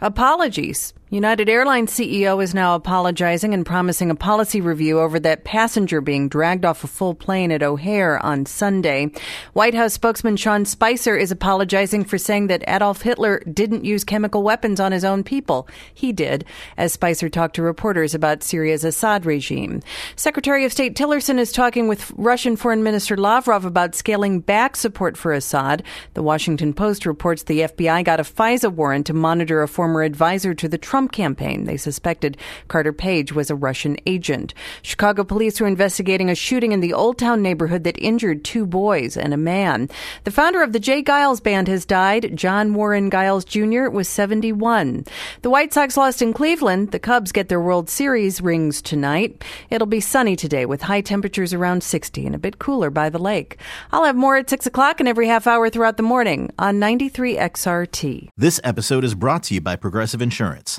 Apologies. United Airlines CEO is now apologizing and promising a policy review over that passenger being dragged off a full plane at O'Hare on Sunday. White House spokesman Sean Spicer is apologizing for saying that Adolf Hitler didn't use chemical weapons on his own people. He did, as Spicer talked to reporters about Syria's Assad regime. Secretary of State Tillerson is talking with Russian Foreign Minister Lavrov about scaling back support for Assad. The Washington Post reports the FBI got a FISA warrant to monitor a former advisor to the Trump Trump campaign. They suspected Carter Page was a Russian agent. Chicago police are investigating a shooting in the Old Town neighborhood that injured two boys and a man. The founder of the J. Geils Band has died. John Warren Geils Jr. was 71. The White Sox lost in Cleveland. The Cubs get their World Series rings tonight. It'll be sunny today with high temperatures around 60 and a bit cooler by the lake. I'll have more at 6 o'clock and every half hour throughout the morning on 93 XRT. This episode is brought to you by Progressive Insurance.